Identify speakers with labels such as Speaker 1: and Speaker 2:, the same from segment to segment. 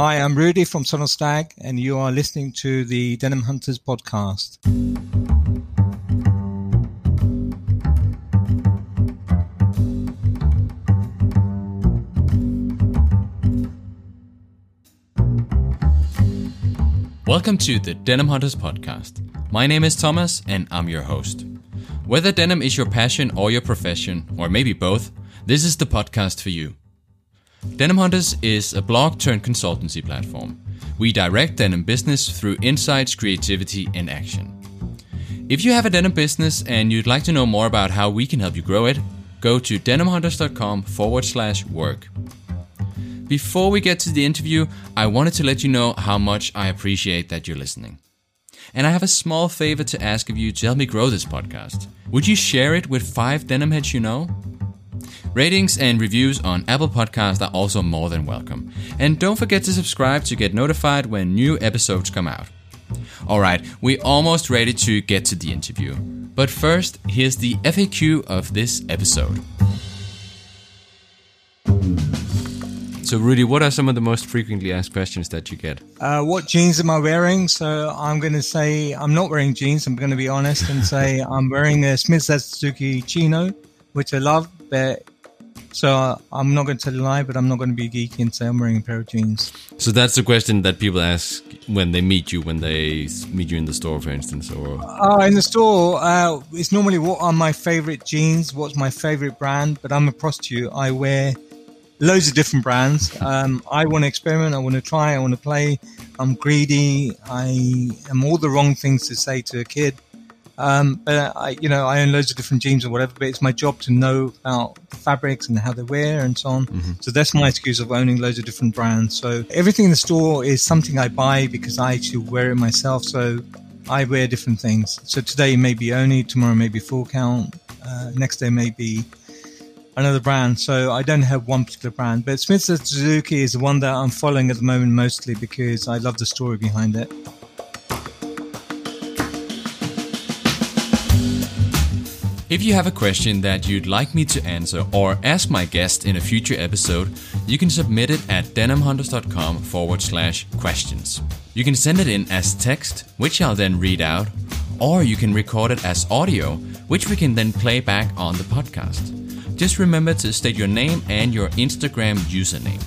Speaker 1: Hi, I'm Rudy from Son Stag, and you are listening to the Denimhunters podcast.
Speaker 2: Welcome to the Denimhunters podcast. My name is Thomas, and I'm your host. Whether denim is your passion or your profession, or maybe both, this is the podcast for you. Denimhunters is a blog turned consultancy platform. We direct denim business through insights, creativity, and action. If you have a denim business and you'd like to know more about how we can help you grow it, go to denimhunters.com forward slash work. Before we get to the interview, I wanted to let you know how much I appreciate that you're listening. And I have a small favor to ask of you to help me grow this podcast. Would you share it with five denim heads you know? Ratings and reviews on Apple Podcasts are also more than welcome. And don't forget to subscribe to get notified when new episodes come out. Alright, we're almost ready to get to the interview. But first, here's the FAQ of this episode. So, Rudy, what are some of the most frequently asked questions that you get?
Speaker 1: Uh, what jeans am I wearing? So I'm going to say I'm not wearing jeans. I'm going to be honest and say I'm wearing a Smith Suzuki Chino, which I love. But so uh, I'm not going to tell you a lie, but I'm not going to be geeky and say I'm wearing a pair of jeans.
Speaker 2: So that's the question that people ask when they meet you, when they meet you in the store, for instance, or
Speaker 1: uh, in the store. Uh, it's normally what are my favorite jeans? What's my favorite brand? But I'm a prostitute. I wear loads of different brands. Um, I want to experiment. I want to try. I want to play. I'm greedy. I am all the wrong things to say to a kid. Um, but I, you know, I own loads of different jeans or whatever. But it's my job to know about the fabrics and how they wear and so on. Mm-hmm. So that's my excuse of owning loads of different brands. So everything in the store is something I buy because I actually wear it myself. So I wear different things. So today may be Oni, tomorrow may be full count, uh, next day may be another brand. So I don't have one particular brand, but Smith Suzuki is the one that I'm following at the moment mostly because I love the story behind it.
Speaker 2: If you have a question that you'd like me to answer or ask my guest in a future episode, you can submit it at denimhunters.com forward slash questions. You can send it in as text, which I'll then read out, or you can record it as audio, which we can then play back on the podcast. Just remember to state your name and your Instagram username.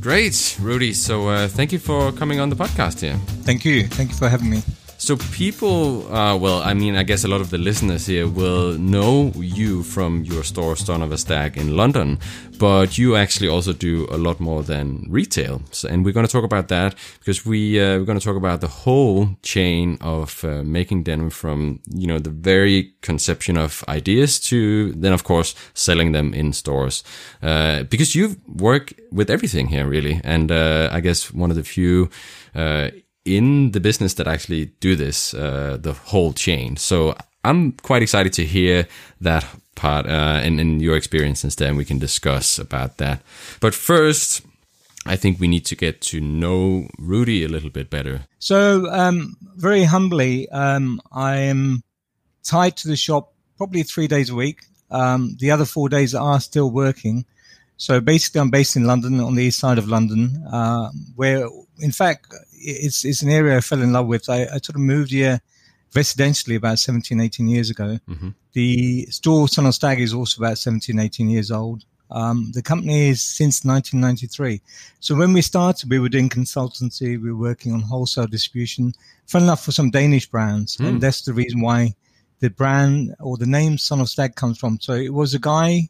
Speaker 2: Great, Rudy. So uh, thank you for coming on the podcast here.
Speaker 1: Thank you. Thank you for having me.
Speaker 2: So people, uh, well, I mean, I guess a lot of the listeners here will know you from your store, Son of a Stag in London, but you actually also do a lot more than retail. So, and we're going to talk about that because we uh, we're going to talk about the whole chain of uh, making denim from you know the very conception of ideas to then of course selling them in stores. Uh, because you work with everything here really, and uh, I guess one of the few uh, in the business that actually do this, uh, the whole chain. So I'm quite excited to hear that part uh, and, and your experience instead, and we can discuss about that. But first, I think we need to get to know Rudy a little bit better.
Speaker 1: So, um, very humbly, um, I am tied to the shop probably three days a week. Um, the other four days are still working. So basically, I'm based in London, on the east side of London, uh, where, in fact, it's it's an area I fell in love with. I, I sort of moved here residentially about 17, 18 years ago. Mm-hmm. The store Son of Stag is also about 17, 18 years old. Um, the company is since 1993. So when we started, we were doing consultancy. We were working on wholesale distribution. Fun enough for some Danish brands, mm. and hmm. that's the reason why the brand or the name Son of Stag comes from. So it was a guy,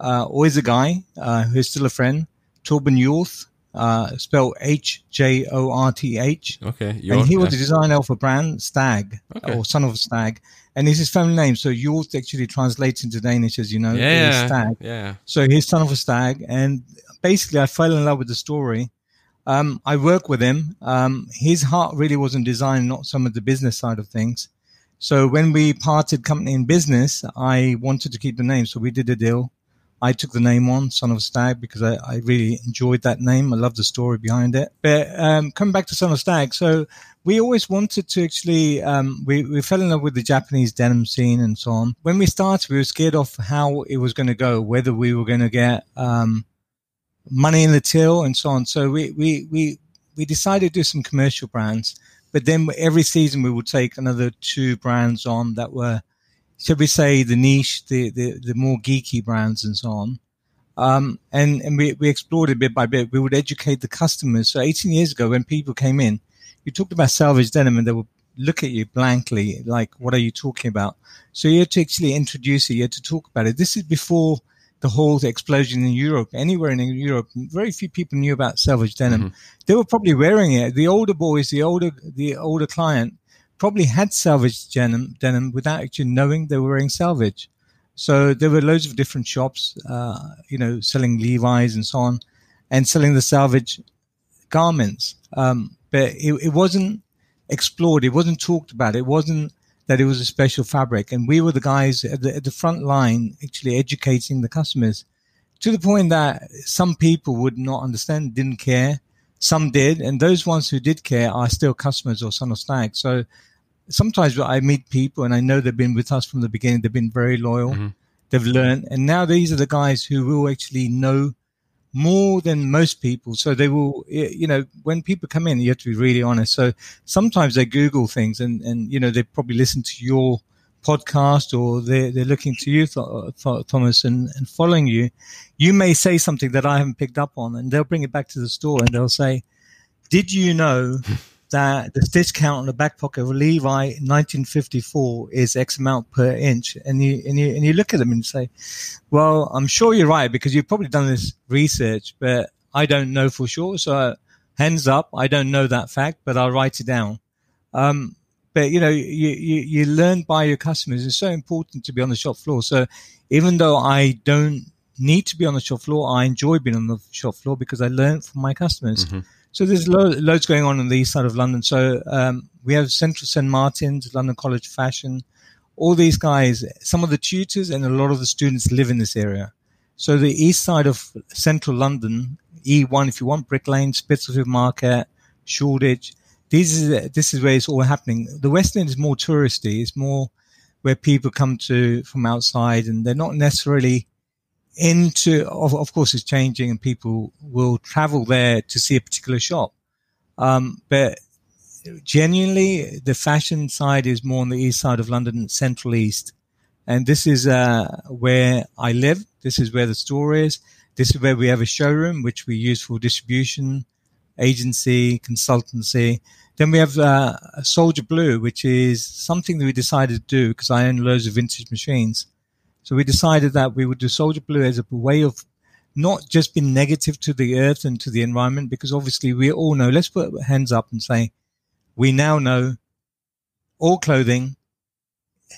Speaker 1: uh, always a guy uh, who's still a friend, Torben Hjorth, uh, spelled H J O R T H.
Speaker 2: Okay.
Speaker 1: and he was the designer of a brand, Stag, okay. or son of stag. And it's his family name. So yours actually translates into Danish, as you know.
Speaker 2: Yeah.
Speaker 1: Stag.
Speaker 2: Yeah.
Speaker 1: So he's son of a stag. And basically, I fell in love with the story. Um, I work with him. Um, his heart really was in design, not some of the business side of things. So when we parted company in business, I wanted to keep the name. So we did a deal. I took the name on, Son of a Stag, because I, I really enjoyed that name. I love the story behind it. But um, coming back to Son of a Stag, so we always wanted to actually, um, we, we fell in love with the Japanese denim scene and so on. When we started, we were scared of how it was going to go, whether we were going to get um, money in the till and so on. So we, we, we, we decided to do some commercial brands. But then every season we would take another two brands on that were – should we say, the niche, the, the, the more geeky brands and so on. Um, and, and we, we explored it bit by bit. We would educate the customers. So 18 years ago, when people came in, you talked about selvedge denim and they would look at you blankly, like, what are you talking about? So you had to actually introduce it. You had to talk about it. This is before the whole explosion in Europe. Anywhere in Europe, very few people knew about selvedge denim. Mm-hmm. They were probably wearing it. The older boys, the older, the older client probably had selvedge denim, denim without actually knowing they were wearing selvedge. So there were loads of different shops, uh, you know, selling Levi's and so on, and selling the selvedge garments. Um, but it, it wasn't explored. It wasn't talked about. It wasn't that it was a special fabric. And we were the guys at the, at the front line actually educating the customers to the point that some people would not understand, didn't care. Some did, and those ones who did care are still customers or Son of Stag. So sometimes I meet people and I know they've been with us from the beginning. They've been very loyal. Mm-hmm. They've learned, and now these are the guys who will actually know more than most people. So they will, you know, when people come in, you have to be really honest. So sometimes they Google things and, and, you know, they probably listen to your podcast or they're, they're looking to you, Thomas, and, and following you. You may say something that I haven't picked up on and they'll bring it back to the store and they'll say, did you know that the stitch count on the back pocket of a Levi 1954 is X amount per inch, and you and you and you look at them and say, "Well, I'm sure you're right because you've probably done this research, but I don't know for sure." So, uh, hands up, I don't know that fact, but I'll write it down. Um, but you know, you, you you learn by your customers. It's so important to be on the shop floor. So, even though I don't need to be on the shop floor, I enjoy being on the shop floor because I learn from my customers. Mm-hmm. So there's lo- loads going on on the east side of London. So um, we have Central St Martin's, London College Fashion. All these guys, some of the tutors and a lot of the students live in this area. So the east side of central London, E1, if you want, Brick Lane, Spitalfield Market, Shoreditch. This is this is where it's all happening. The West End is more touristy. It's more where people come to from outside, and they're not necessarily into, of, of course, it's changing and people will travel there to see a particular shop. Um, but genuinely, the fashion side is more on the east side of London, central east. And this is, uh, where I live. This is where the store is. This is where we have a showroom, which we use for distribution, agency, consultancy. Then we have uh, Soldier Blue, which is something that we decided to do because I own loads of vintage machines. So we decided that we would do Soldier Blue as a way of not just being negative to the earth and to the environment, because obviously we all know, let's put hands up and say, we now know all clothing,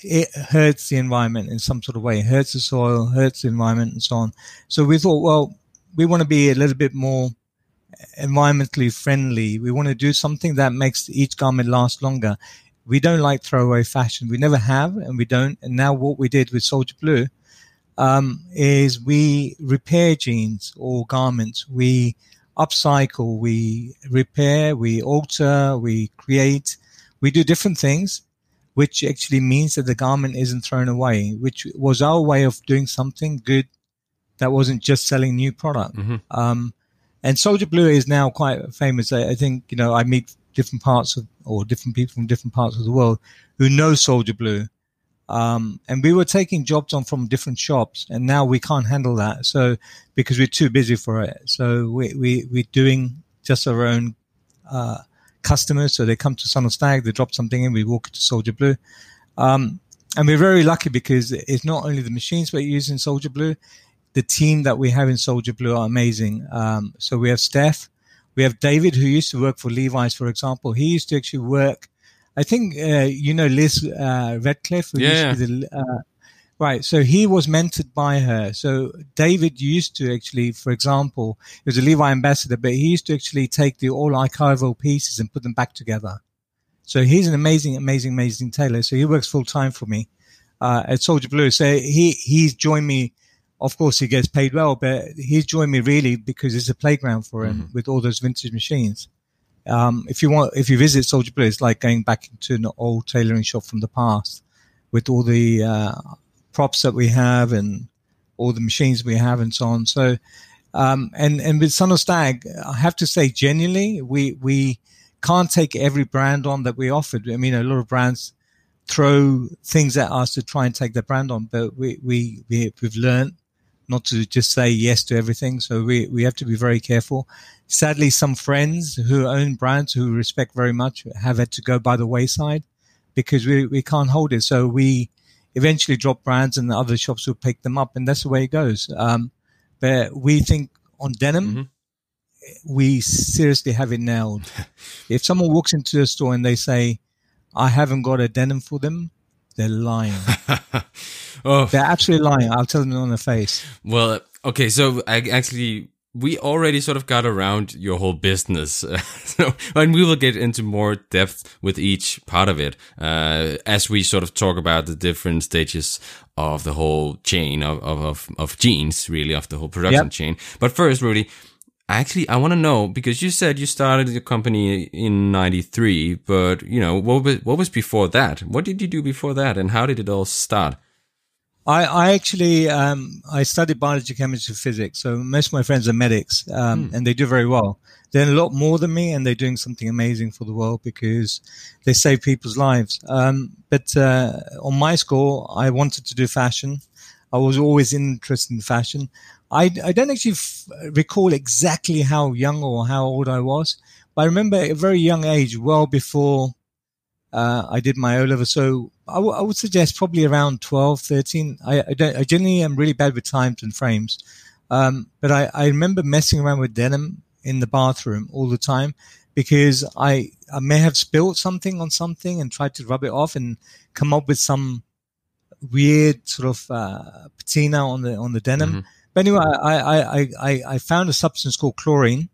Speaker 1: it hurts the environment in some sort of way, it hurts the soil, hurts the environment and so on. So we thought, well, we want to be a little bit more environmentally friendly. We want to do something that makes each garment last longer we don't like throwaway fashion. We never have, and we don't. And now what we did with Soldier Blue um, is we repair jeans or garments. We upcycle, we repair, we alter, we create, we do different things, which actually means that the garment isn't thrown away, which was our way of doing something good that wasn't just selling new product. Mm-hmm. Um, and Soldier Blue is now quite famous. I, I, think, you know, I meet different parts of, or different people from different parts of the world who know Soldier Blue. Um, and we were taking jobs on from different shops and now we can't handle that. So because we're too busy for it. So we, we, we're doing just our own, uh, customers. So they come to Son of Stag, they drop something in, we walk to Soldier Blue. Um, and we're very lucky because it's not only the machines we're using Soldier Blue, the team that we have in Soldier Blue are amazing. Um, so we have Steph, we have David, who used to work for Levi's, for example. He used to actually work. I think uh, you know Liz uh, Redcliffe.
Speaker 2: yeah.
Speaker 1: The, uh, right. So he was mentored by her. So David used to actually, for example, he was a Levi ambassador, but he used to actually take the all archival pieces and put them back together. So he's an amazing, amazing, amazing tailor. So he works full time for me uh, at Soldier Blue. So he he's joined me of course, he gets paid well, but he's joined me really because it's a playground for him mm-hmm. with all those vintage machines. Um, if you want, if you visit Soldier Blue, it's like going back into an old tailoring shop from the past with all the uh, props that we have and all the machines we have and so on. So, um, and and with Son of Stag, I have to say, genuinely, we we can't take every brand on that we offered. I mean, a lot of brands throw things at us to try and take their brand on, but we we, we we've learned not to just say yes to everything. So we, we have to be very careful. Sadly, some friends who own brands who respect very much have had to go by the wayside because we, we can't hold it. So we eventually drop brands and the other shops will pick them up and that's the way it goes. Um, but we think on denim, mm-hmm. we seriously have it nailed. if someone walks into a store and they say, I haven't got a denim for them, they're lying. oh. They're actually lying. I'll tell them on the face.
Speaker 2: Well, okay. So I actually, we already sort of got around your whole business. so, and we will get into more depth with each part of it, uh, as we sort of talk about the different stages of the whole chain of, of, of, jeans, really, of the whole production yep. chain. But first, Rudy, Actually, I want to know because you said you started the company in '93, but you know what was what was before that? What did you do before that, and how did it all start?
Speaker 1: I, I actually um, I studied biology, chemistry, physics. So most of my friends are medics, um, hmm. and they do very well. They're a lot more than me, and they're doing something amazing for the world because they save people's lives. Um, but uh, on my score, I wanted to do fashion. I was always interested in fashion. I, I don't actually f- recall exactly how young or how old I was, but I remember at a very young age, well before uh, I did my O level. So I, w- I would suggest probably around 12, 13. I, I, don't, I generally am really bad with times and frames. Um, but I, I remember messing around with denim in the bathroom all the time because I, I may have spilled something on something and tried to rub it off and come up with some weird sort of uh, patina on the on the denim. Mm-hmm. But anyway, I, I, I, I found a substance called chlorine,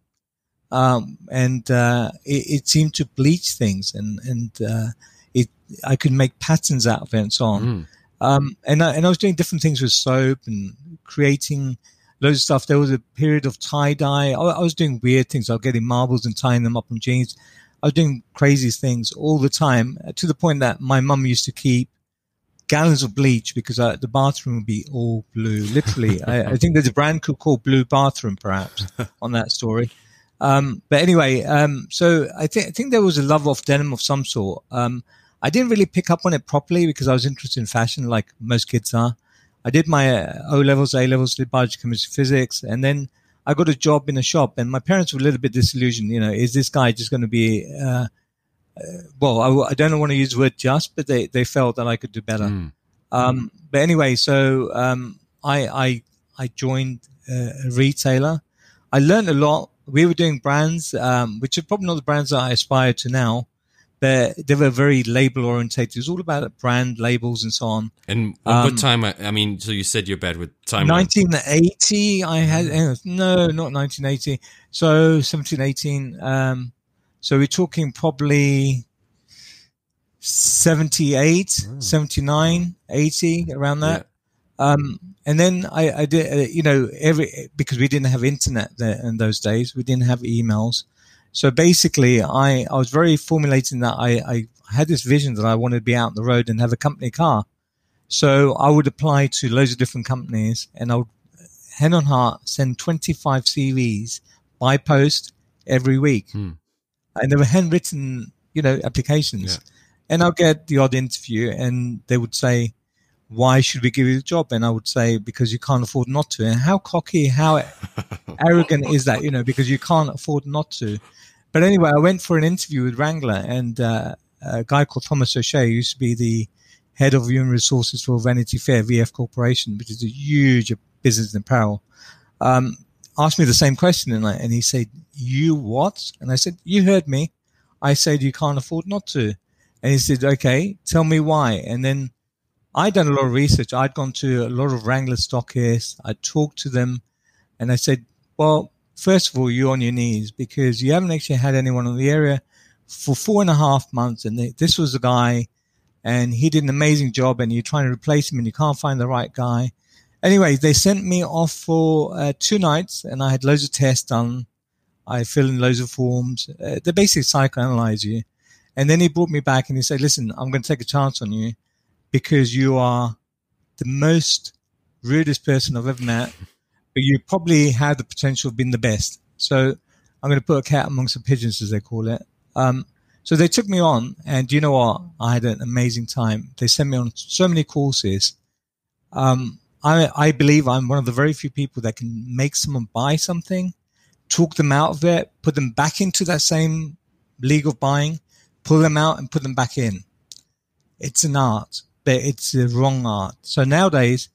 Speaker 1: um, and uh, it, it, seemed to bleach things, and and uh, it I could make patterns out of it and so on. Mm. Um, and I, and I was doing different things with soap and creating loads of stuff. There was a period of tie dye. I, I was doing weird things. I was getting marbles and tying them up on jeans. I was doing crazy things all the time to the point that my mum used to keep gallons of bleach because uh, the bathroom would be all blue. Literally, I, I, think there's a brand called Blue Bathroom, perhaps, on that story. Um, but anyway, um, so I think I think there was a love of denim of some sort. Um, I didn't really pick up on it properly because I was interested in fashion, like most kids are. I did my uh, O levels, A levels, did biology, chemistry, physics, and then I got a job in a shop. And my parents were a little bit disillusioned. You know, is this guy just going to be uh, well, I, I, don't want to use the word just, but they, they felt that I could do better. Mm. Um, but anyway, so um, I, I I joined a retailer. I learned a lot. We were doing brands, um, which are probably not the brands that I aspire to now, but they were very label orientated. It was all about brand labels and so on.
Speaker 2: And what um, time? I, I, mean, so you said you're bad with time.
Speaker 1: 1980. I had no, not 1980. So 17, 18. So we're talking probably 78, mm. 79, 80, around that. Yeah. Um, and then I, I did, uh, you know, every, because we didn't have internet there in those days, we didn't have emails. So basically, I, I was very formulating that I, I had this vision that I wanted to be out on the road and have a company car. So I would apply to loads of different companies and I would, hand on heart, send 25 CVs by post every week. Hmm and they were handwritten, you know, applications. Yeah. And I'll get the odd interview and they would say, why should we give you the job? And I would say, because you can't afford not to. And how cocky, how arrogant is that, you know, because you can't afford not to. But anyway, I went for an interview with Wrangler and uh, a guy called Thomas O'Shea used to be the head of human resources for Vanity Fair, VF Corporation, which is a huge business in apparel. Um, asked me the same question and, I, and he said, you what? And I said, you heard me. I said, you can't afford not to. And he said, okay, tell me why. And then I'd done a lot of research. I'd gone to a lot of Wrangler stockists. I talked to them and I said, well, first of all, you're on your knees because you haven't actually had anyone in the area for four and a half months. And they, this was a guy and he did an amazing job and you're trying to replace him and you can't find the right guy. Anyway, they sent me off for uh, two nights and I had loads of tests done. I fill in loads of forms. Uh, they basically psychoanalyze you. And then he brought me back and he said, listen, I'm going to take a chance on you because you are the most rudest person I've ever met, but you probably have the potential of being the best. So I'm going to put a cat amongst the pigeons, as they call it. Um, so they took me on, and you know what? I had an amazing time. They sent me on so many courses. Um, I, I believe I'm one of the very few people that can make someone buy something, talk them out of it, put them back into that same league of buying, pull them out and put them back in. It's an art, but it's the wrong art. So nowadays,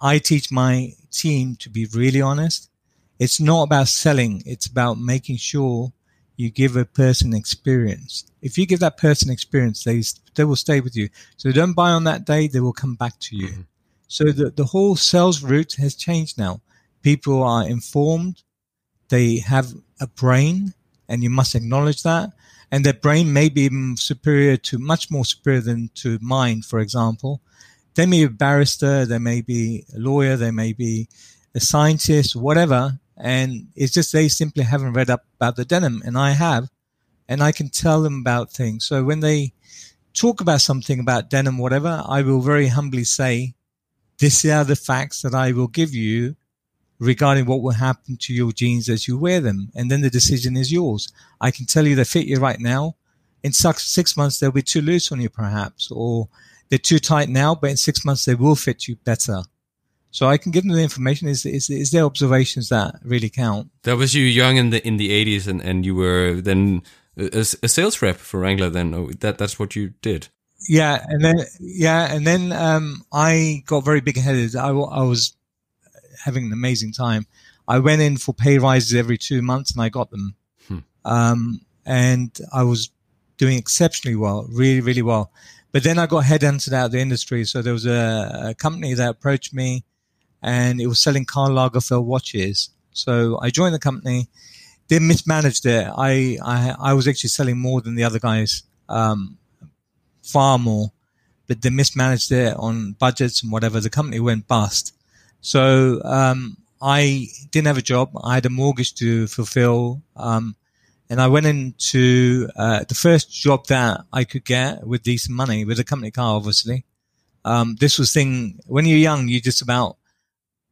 Speaker 1: I teach my team to be really honest. It's not about selling. It's about making sure you give a person experience. If you give that person experience, they they will stay with you. So don't buy on that day; they will come back to you. Mm-hmm. So the the whole sales route has changed now. People are informed. They have a brain, and you must acknowledge that. And their brain may be superior to much more superior than to mine, for example. They may be a barrister, they may be a lawyer, they may be a scientist, whatever, and it's just they simply haven't read up about the denim, and I have, and I can tell them about things. So when they talk about something about denim, whatever, I will very humbly say, "These are the facts that I will give you regarding what will happen to your jeans as you wear them, and then the decision is yours. I can tell you they fit you right now. In six months, they'll be too loose on you, perhaps, or they're too tight now, but in six months they will fit you better." So I can give them the information. Is is is their observations that really count?
Speaker 2: That was you young in the in the eighties, and and you were then a, a, sales rep for Wrangler. Then oh, that that's what you did.
Speaker 1: Yeah, and then yeah, and then um, I got very big headed. I, I was having an amazing time. I went in for pay rises every two months, and I got them. Hmm. Um, and I was doing exceptionally well, really, really well. But then I got headhunted out of the industry. So there was a, a company that approached me and it was selling Karl Lagerfeld watches. So I joined the company. They mismanaged it. I, I, I was actually selling more than the other guys, um, far more, but they mismanaged it on budgets and whatever. The company went bust. So, um, I didn't have a job. I had a mortgage to fulfill. Um, and I went into, uh, the first job that I could get with decent money with a company car, obviously. Um, this was thing when you're young, you're just about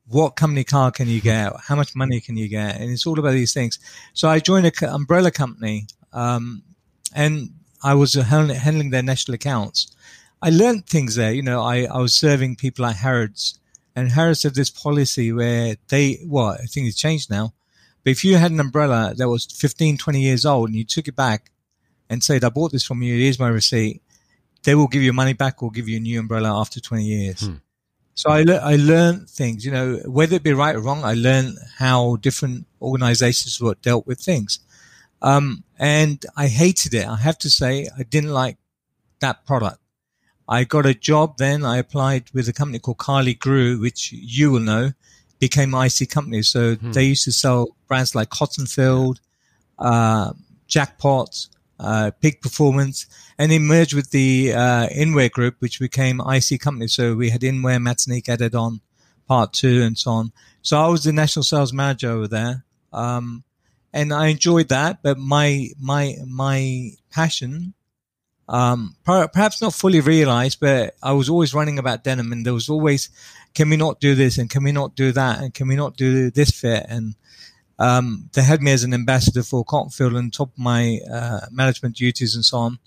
Speaker 1: what company car can you get? How much money can you get? And it's all about these things. So I joined an umbrella company, um, and I was handling their national accounts. I learned things there. You know, I, I was serving people like Harrods, and Harrods had this policy where they, well, I think it's changed now. But if you had an umbrella that was 15, 20 years old and you took it back and said, I bought this from you, here's my receipt, they will give you money back or give you a new umbrella after 20 years. Hmm. So I, le- I learned things, you know, whether it be right or wrong, I learned how different organizations were dealt with things. Um, and I hated it. I have to say, I didn't like that product. I got a job then. I applied with a company called Carli Gry, which you will know, became IC company. So hmm. they used to sell brands like Cottonfield, uh, Jackpot, uh, Peak Performance, and they merged with the uh, Inwear Group, which became IC Company. So we had Inwear, Matinique added on, Part Two, and so on. So I was the national sales manager over there, um, and I enjoyed that. But my my my passion, um, perhaps not fully realized, but I was always running about denim, and there was always, can we not do this, and can we not do that, and can we not do this fit, and um, they had me as an ambassador for Cottonfield on top of my uh, management duties and so on.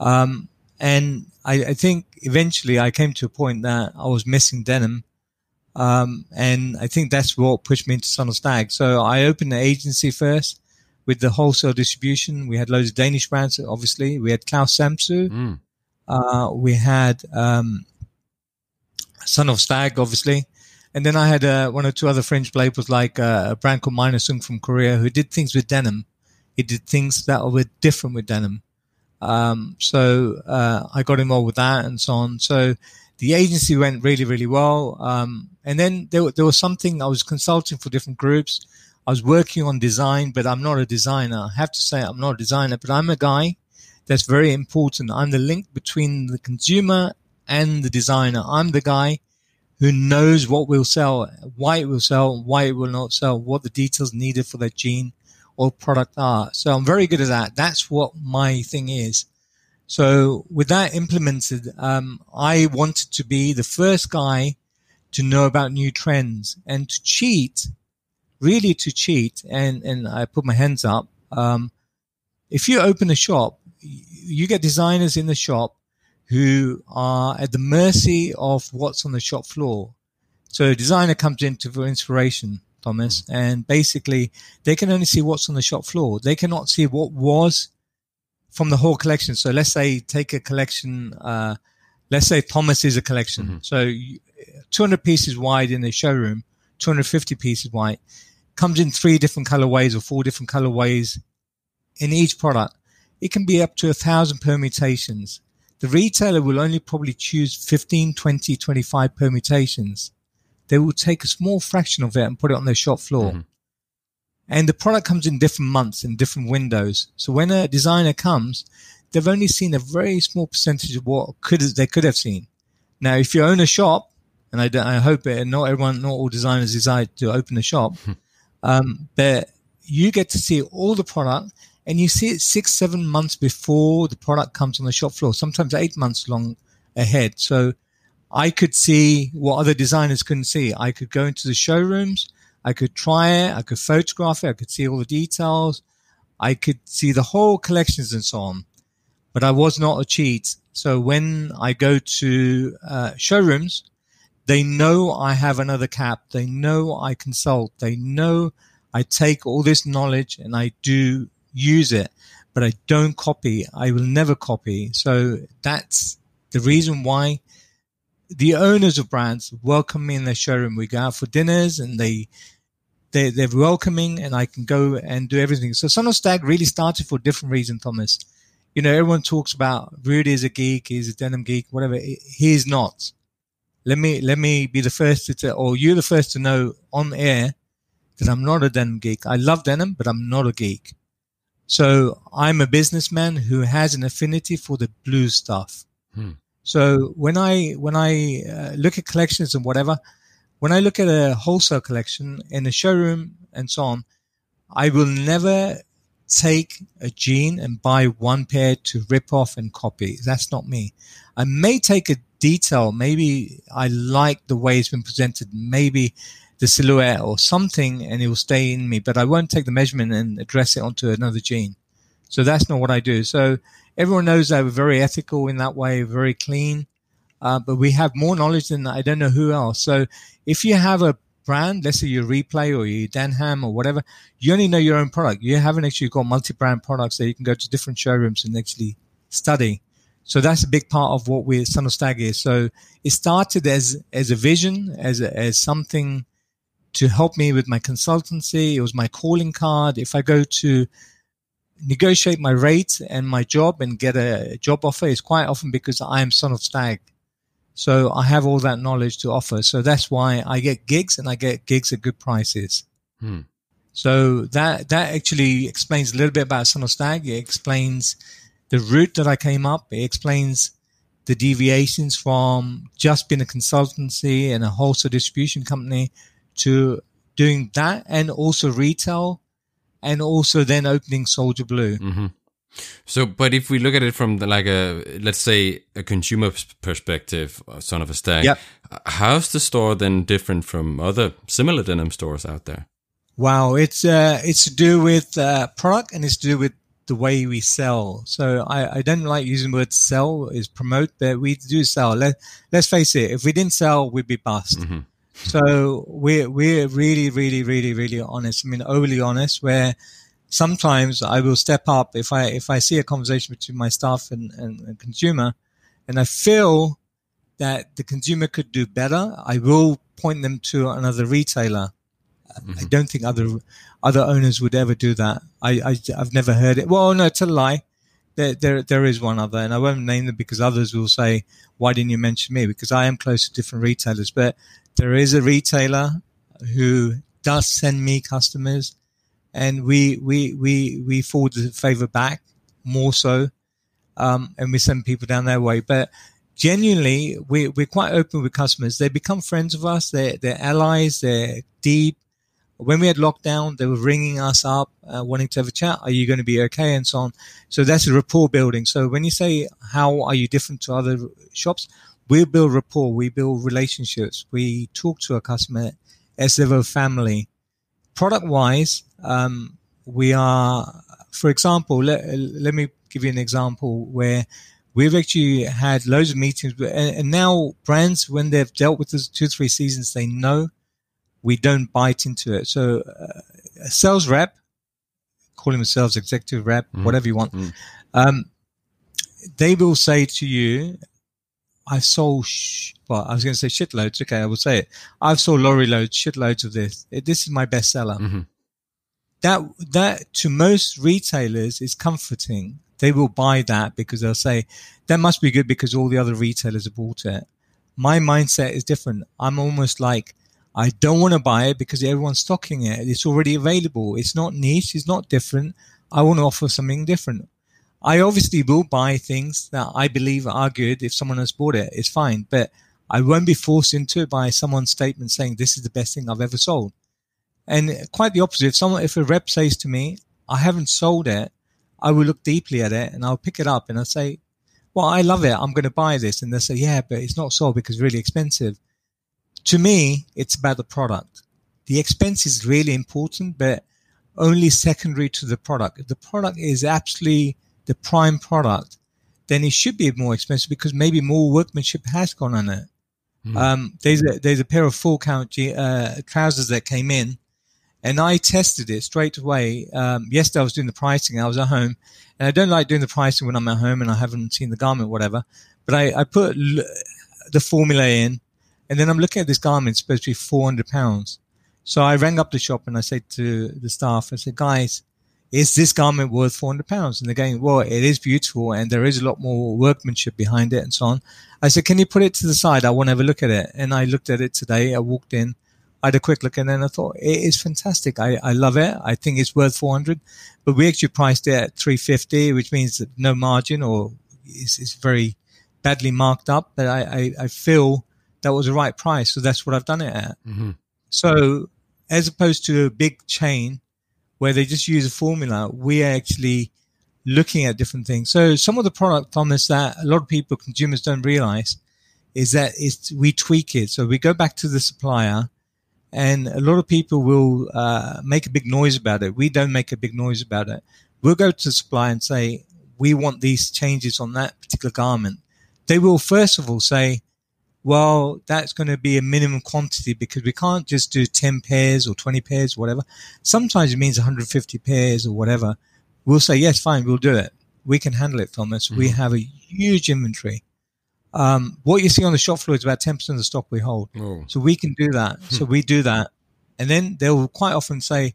Speaker 1: Um, and I, I, think eventually I came to a point that I was missing denim. Um, and I think that's what pushed me into Son of Stag. So I opened the agency first with the wholesale distribution. We had loads of Danish brands, obviously. We had Claus Samsø. Mm. Uh, we had, um, Son of Stag, obviously. And then I had uh, one or two other French labels like uh, a brand called Minor Sung from Korea who did things with denim. He did things that were different with denim. Um, so uh, I got involved with that and so on. So the agency went really, really well. Um, and then there, there was something I was consulting for different groups. I was working on design, but I'm not a designer. I have to say I'm not a designer, but I'm a guy that's very important. I'm the link between the consumer and the designer. I'm the guy who knows what will sell, why it will sell, why it will not sell, what the details needed for that jean or product are. So I'm very good at that. That's what my thing is. So with that implemented, um, I wanted to be the first guy to know about new trends and to cheat, really to cheat. And, and I put my hands up. Um, if you open a shop, you get designers in the shop who are at the mercy of what's on the shop floor. So a designer comes in for inspiration, Thomas, and basically they can only see what's on the shop floor. They cannot see what was from the whole collection. So let's say take a collection. Uh, let's say Thomas is a collection. Mm-hmm. So 200 pieces wide in the showroom, 250 pieces wide, comes in three different colorways or four different colorways in each product. It can be up to a thousand permutations. The retailer will only probably choose 15, 20, 25 permutations. They will take a small fraction of it and put it on their shop floor. Mm-hmm. And the product comes in different months in different windows. So when a designer comes, they've only seen a very small percentage of what could they could have seen. Now, if you own a shop, and I, I hope it, not everyone, not all designers decide to open a shop, hmm. um, but you get to see all the product and you see it six, seven months before the product comes on the shop floor, sometimes eight months long ahead. So I could see what other designers couldn't see. I could go into the showrooms I could try it. I could photograph it. I could see all the details. I could see the whole collections and so on. But I was not a cheat. So when I go to uh, showrooms, they know I have another cap. They know I consult. They know I take all this knowledge and I do use it, but I don't copy. I will never copy. So that's the reason why the owners of brands welcome me in their showroom. We go out for dinners and they they, they're welcoming and I can go and do everything. So Son of Stag really started for a different reason, Thomas. You know, everyone talks about Rudy is a geek, he's a denim geek, whatever. He is not. Let me, let me be the first to tell, or you're the first to know on air that I'm not a denim geek. I love denim, but I'm not a geek. So I'm a businessman who has an affinity for the blue stuff. Hmm. So when I, when I uh, look at collections and whatever, when I look at a wholesale collection in a showroom and so on, I will never take a jean and buy one pair to rip off and copy. That's not me. I may take a detail. Maybe I like the way it's been presented. Maybe the silhouette or something and it will stay in me, but I won't take the measurement and address it onto another jean. So that's not what I do. So everyone knows that we're very ethical in that way, very clean. Uh, but we have more knowledge than I don't know who else. So if you have a brand, let's say your replay or your Denham or whatever, you only know your own product. You haven't actually got multi-brand products that you can go to different showrooms and actually study. So that's a big part of what we Son of Stag is. So it started as as a vision, as a, as something to help me with my consultancy. It was my calling card. If I go to negotiate my rate and my job and get a job offer, it's quite often because I am Son of Stag. So I have all that knowledge to offer. So that's why I get gigs and I get gigs at good prices. Hmm. So that, that actually explains a little bit about Son of Stag. It explains the route that I came up. It explains the deviations from just being a consultancy and a wholesale distribution company to doing that and also retail and also then opening Soldier Blue. Mm-hmm.
Speaker 2: So, but if we look at it from the, like a let's say a consumer perspective, uh, son of a stag,
Speaker 1: yep.
Speaker 2: how's the store then different from other similar denim stores out there?
Speaker 1: Wow, it's uh, it's to do with uh, product and it's to do with the way we sell. So I, I don't like using the word sell is promote, but we do sell. Let let's face it, if we didn't sell, we'd be bust. Mm-hmm. So we're we're really, really, really, really honest. I mean, overly honest. Where sometimes I will step up if I if I see a conversation between my staff and, and, and consumer, and I feel that the consumer could do better, I will point them to another retailer. Mm-hmm. I don't think other other owners would ever do that. I, I have never heard it. Well, no, it's a lie. There, there there is one other, and I won't name them because others will say, "Why didn't you mention me?" Because I am close to different retailers, but there is a retailer who does send me customers and we we we we forward the favor back more so, um, and we send people down their way. But genuinely, we, we're quite open with customers. They become friends of us. They're, they're allies. They're deep. When we had lockdown, they were ringing us up, uh, wanting to have a chat. Are you going to be okay? And so on. So that's a rapport building. So when you say, how are you different to other shops? We build rapport. We build relationships. We talk to a customer as if a family. Product wise, um, we are, for example, let, let me give you an example where we've actually had loads of meetings and, and now brands, when they've dealt with us two, three seasons, they know we don't bite into it. So uh, a sales rep, call sales executive rep, mm whatever you want. mm Um, they will say to you, I sold, sh- well, I was going to say shitloads. Okay, I will say it. I've sold lorry loads, shitloads of this. This is my bestseller. Mm-hmm. That, that to most retailers is comforting. They will buy that because they'll say, that must be good because all the other retailers have bought it. My mindset is different. I'm almost like, I don't want to buy it because everyone's stocking it. It's already available. It's not niche. It's not different. I want to offer something different. I obviously will buy things that I believe are good. If someone has bought it, it's fine, but I won't be forced into it by someone's statement saying this is the best thing I've ever sold. And quite the opposite. If someone, if a rep says to me, I haven't sold it, I will look deeply at it and I'll pick it up and I'll say, well, I love it. I'm going to buy this. And they'll say, yeah, but it's not sold because it's really expensive to me, it's about the product. The expense is really important, but only secondary to the product. The product is absolutely the prime product, then it should be more expensive because maybe more workmanship has gone on it. Mm. Um, there's a, there's a pair of full count uh, trousers that came in and I tested it straight away. Um, yesterday I was doing the pricing. I was at home and I don't like doing the pricing when I'm at home and I haven't seen the garment, whatever, but I, I put l- the formula in and then I'm looking at this garment, it's supposed to be 400 pounds. So I rang up the shop and I said to the staff, I said, guys, is this garment worth 400 pounds? And they're going, well, it is beautiful and there is a lot more workmanship behind it and so on. I said, can you put it to the side? I want to have a look at it. And I looked at it today. I walked in, I had a quick look and then I thought it is fantastic. I, I love it. I think it's worth 400, but we actually priced it at 350, which means that no margin or it's, it's very badly marked up. But I, I, I feel that was the right price. So that's what I've done it at. Mm-hmm. So as opposed to a big chain where they just use a formula, we are actually looking at different things. So some of the product, Thomas, that a lot of people, consumers don't realize is that it's, we tweak it. So we go back to the supplier and a lot of people will uh, make a big noise about it. We don't make a big noise about it. We'll go to the supplier and say, we want these changes on that particular garment. They will first of all say, well, that's going to be a minimum quantity because we can't just do 10 pairs or 20 pairs, or whatever. Sometimes it means 150 pairs or whatever. We'll say, yes, fine, we'll do it. We can handle it, Thomas. Mm-hmm. We have a huge inventory. Um, what you see on the shop floor is about 10% of the stock we hold. Oh. So we can do that. so we do that. And then they'll quite often say,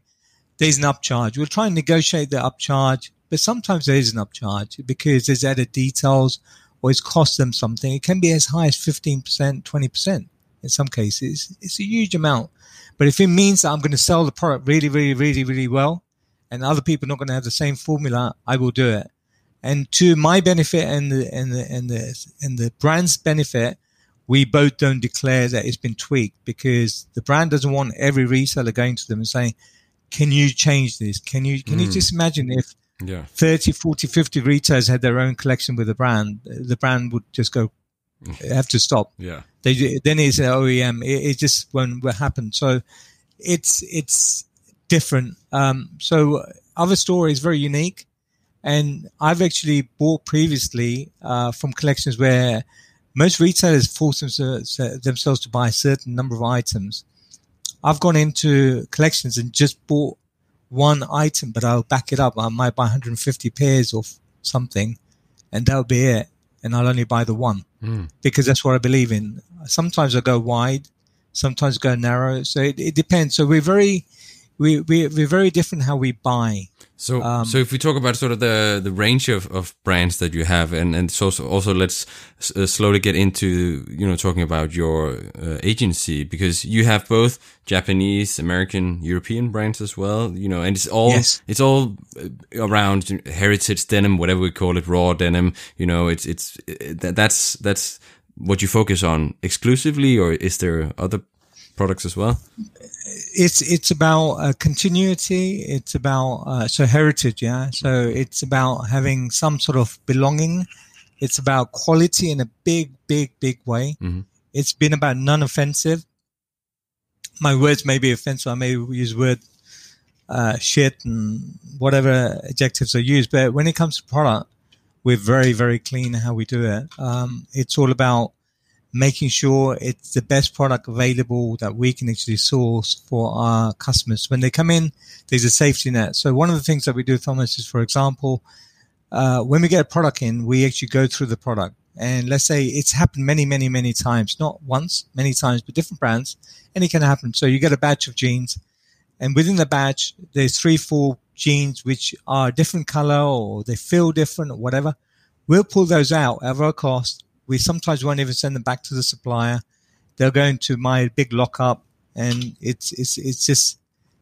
Speaker 1: there's an upcharge. We'll try and negotiate the upcharge, but sometimes there is an upcharge because there's added details or it's cost them something. It can be as high as 15%, 20% in some cases. It's a huge amount. But if it means that I'm going to sell the product really, really, really, really well and other people are not going to have the same formula, I will do it. And to my benefit and the, and the, and the, and the brand's benefit, we both don't declare that it's been tweaked because the brand doesn't want every reseller going to them and saying, can you change this? Can you, can mm. you hmm. just imagine if
Speaker 2: yeah.
Speaker 1: 30, 40, 50 retailers had their own collection with the brand, the brand would just go, have to stop.
Speaker 2: Yeah.
Speaker 1: They, then it's an OEM. It, it just won't, happen. So it's, it's different. Um, so other story is very unique. And I've actually bought previously, uh, from collections where most retailers force themselves to buy a certain number of items. I've gone into collections and just bought one item, but I'll back it up. I might buy 150 pairs or something and that'll be it. And I'll only buy the one mm. because that's what I believe in. Sometimes I go wide, sometimes I go narrow. So it, it depends. So we're very, we, we we're very different how we buy.
Speaker 2: So, um, so if we talk about sort of the the range of, of brands that you have, and and so also let's uh, slowly get into you know talking about your uh, agency because you have both Japanese, American, European brands as well. You know, and it's all yes. it's all uh, around heritage denim, whatever we call it, raw denim. You know, it's it's it, that's that's what you focus on exclusively, or is there other products as well?
Speaker 1: It's it's about uh, continuity. It's about uh, so heritage, yeah. So it's about having some sort of belonging. It's about quality in a big, big, big way. Mm-hmm. It's been about non-offensive. My words may be offensive. I may use word uh, shit and whatever adjectives are used, but when it comes to product, we're very, very clean how we do it. Um, it's all about making sure it's the best product available that we can actually source for our customers. When they come in, there's a safety net. So one of the things that we do, Thomas, is for example, uh, when we get a product in, we actually go through the product. And let's say it's happened many, many, many times, not once, many times, but different brands, and it can happen. So you get a batch of jeans, and within the batch, there's three, four jeans which are different color or they feel different or whatever. We'll pull those out at our cost we sometimes won't even send them back to the supplier. They'll go into my big lockup, and it's it's it's just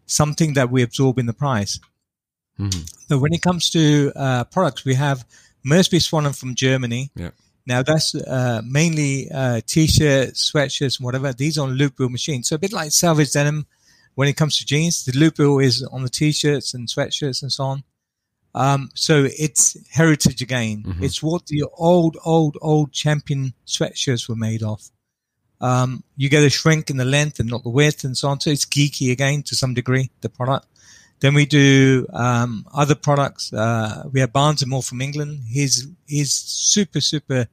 Speaker 1: something that we absorb in the price. Mm-hmm. But when it comes to uh, products, we have Merz b. Schwanen from Germany.
Speaker 2: Yeah.
Speaker 1: Now that's uh, mainly uh, t-shirts, sweatshirts, whatever. These are on loop wheel machines, so a bit like selvedge denim. When it comes to jeans, the loop wheel is on the t-shirts and sweatshirts and so on. Um, so it's heritage again. Mm-hmm. It's what the old, old, old champion sweatshirts were made of. Um, you get a shrink in the length and not the width and so on. So it's geeky again to some degree, the product. Then we do, um, other products. Uh, we have Barnes and Moore from England. He's, he's super, super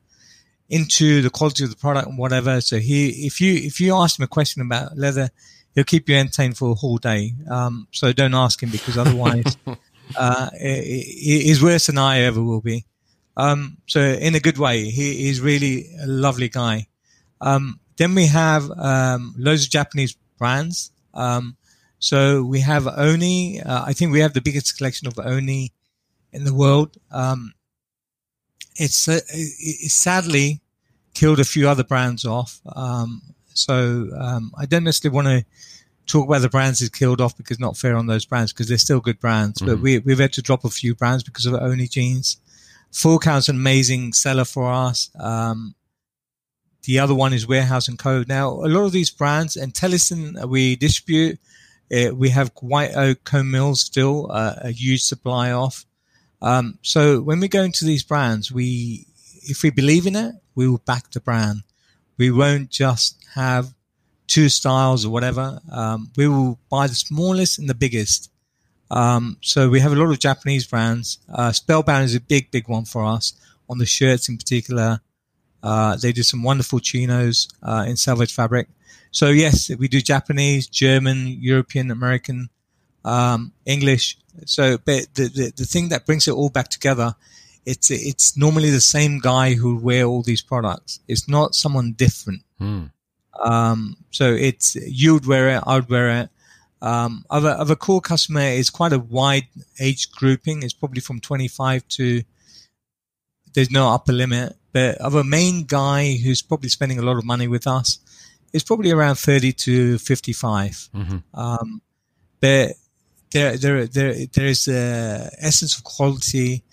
Speaker 1: into the quality of the product and whatever. So he, if you, if you ask him a question about leather, he'll keep you entertained for a whole day. Um, so don't ask him because otherwise uh, is worse than I ever will be. Um, so in a good way, he, he's really a lovely guy. Um, then we have um, loads of Japanese brands. Um, so we have Oni. Uh, I think we have the biggest collection of Oni in the world. Um, it's, uh, it, sadly killed a few other brands off. Um, so I don't necessarily want to talk about the brands is killed off because not fair on those brands because they're still good brands. Mm-hmm. But we, we've had to drop a few brands because of Oni jeans. Full Count's an amazing seller for us. Um, the other one is Warehouse and Co. Now, a lot of these brands and Tellason we distribute. Uh, we have White Oak Cone Mills still uh, a huge supply off. Um, so when we go into these brands, we if we believe in it, we will back the brand. We won't just have two styles or whatever. Um, we will buy the smallest and the biggest. Um, so we have a lot of Japanese brands. Uh, Spellbound is a big, big one for us on the shirts in particular. Uh, they do some wonderful chinos uh, in selvedge fabric. So yes, we do Japanese, German, European, American, um, English. So, but the, the, the thing that brings it all back together, it's it's normally the same guy who wear all these products. It's not someone different. Hmm. Um, so it's you'd wear it, I'd wear it. Um, other other core customer is quite a wide age grouping. It's probably from 25 to there's no upper limit. But of a main guy who's probably spending a lot of money with us is probably around 30 to 55. Mm-hmm. Um, but there there there there is a essence of quality.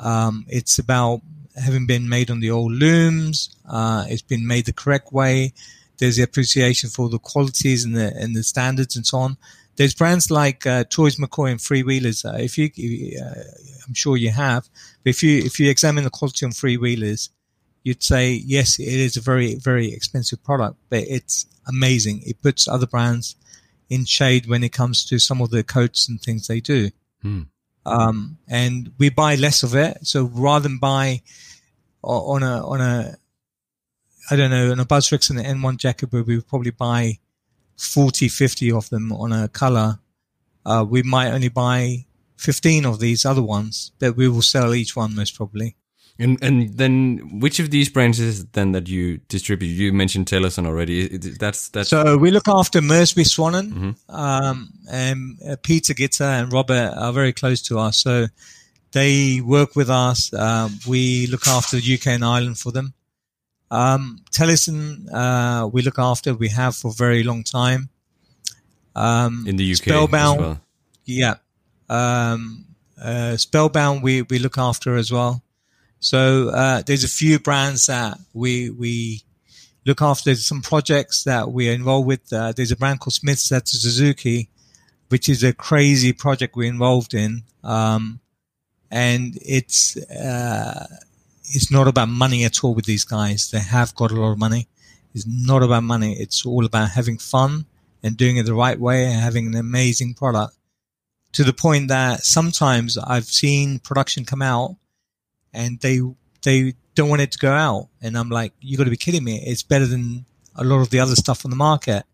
Speaker 1: Um, it's about having been made on the old looms. Uh, it's been made the correct way. There's the appreciation for the qualities and the and the standards and so on. There's brands like uh, Troyes McCoy and Freewheelers. Uh, if you, uh, I'm sure you have, but if you if you examine the quality on Freewheelers, you'd say yes, it is a very very expensive product, but it's amazing. It puts other brands in shade when it comes to some of the coats and things they do. Hmm. Um, and we buy less of it. So rather than buy on a on a I don't know, on a Buzz and an N1 jacket we would probably buy 40, 50 of them on a color, uh, we might only buy 15 of these other ones that we will sell each one most probably.
Speaker 2: And and then which of these brands is then that you distribute? You mentioned Tellason already. That's that's.
Speaker 1: So we look after Merz b. Schwanen, mm-hmm. um, and uh, Peter Gitter and Robert are very close to us. So they work with us. Um, we look after the UK and Ireland for them. Um, Tellason, uh, we look after. We have for a very long time.
Speaker 2: Um, in the UK, Spellbound, well.
Speaker 1: yeah. Um, uh, Spellbound, we we look after as well. So uh, there's a few brands that we we look after. There's some projects that we're involved with. Uh, there's a brand called Smiths at Suzuki, which is a crazy project we're involved in. Um, and it's uh, it's not about money at all with these guys. They have got a lot of money. It's not about money. It's all about having fun and doing it the right way and having an amazing product. To the point that sometimes I've seen production come out and they they don't want it to go out. And I'm like, you got to be kidding me! It's better than a lot of the other stuff on the market.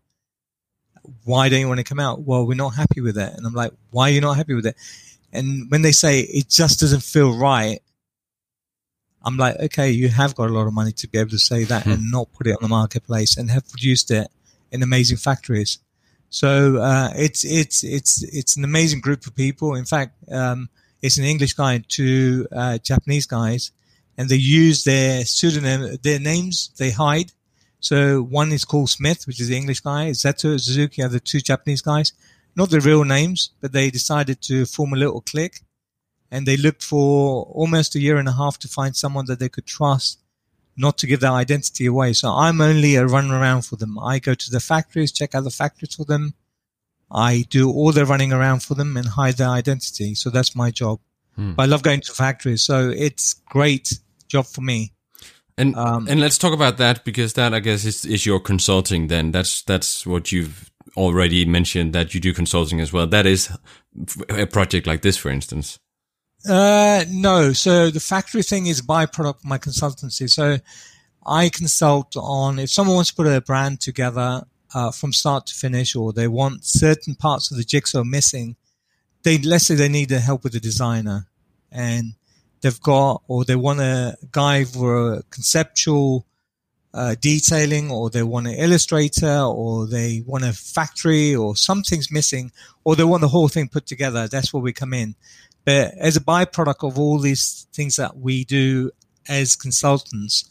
Speaker 1: Why don't you want to come out? Well, we're not happy with it. And I'm like, why are you not happy with it? And when they say it just doesn't feel right, I'm like, okay, you have got a lot of money to be able to say that hmm. and not put it on the marketplace and have produced it in amazing factories. So uh, it's it's it's it's an amazing group of people. In fact, um, it's an English guy and two uh, Japanese guys, and they use their pseudonym, their names they hide. So one is called Smith, which is the English guy. Zeto and Suzuki are the two Japanese guys, not the real names, but they decided to form a little clique, and they looked for almost a year and a half to find someone that they could trust, not to give their identity away. So I'm only a run around for them. I go to the factories, check out the factories for them. I do all the running around for them and hide their identity. So that's my job. Hmm. But I love going to factories. So it's great job for me.
Speaker 2: And um, and let's talk about that because that I guess is, is your consulting. Then that's that's what you've already mentioned that you do consulting as well. That is a project like this, for instance.
Speaker 1: Uh, no. So the factory thing is byproduct of my consultancy. So I consult on if someone wants to put a brand together uh, from start to finish, or they want certain parts of the jigsaw missing, they let's say they need the help with the designer, and they've got or they want a guy for a conceptual uh, detailing, or they want an illustrator, or they want a factory, or something's missing, or they want the whole thing put together. That's where we come in. But as a byproduct of all these things that we do as consultants,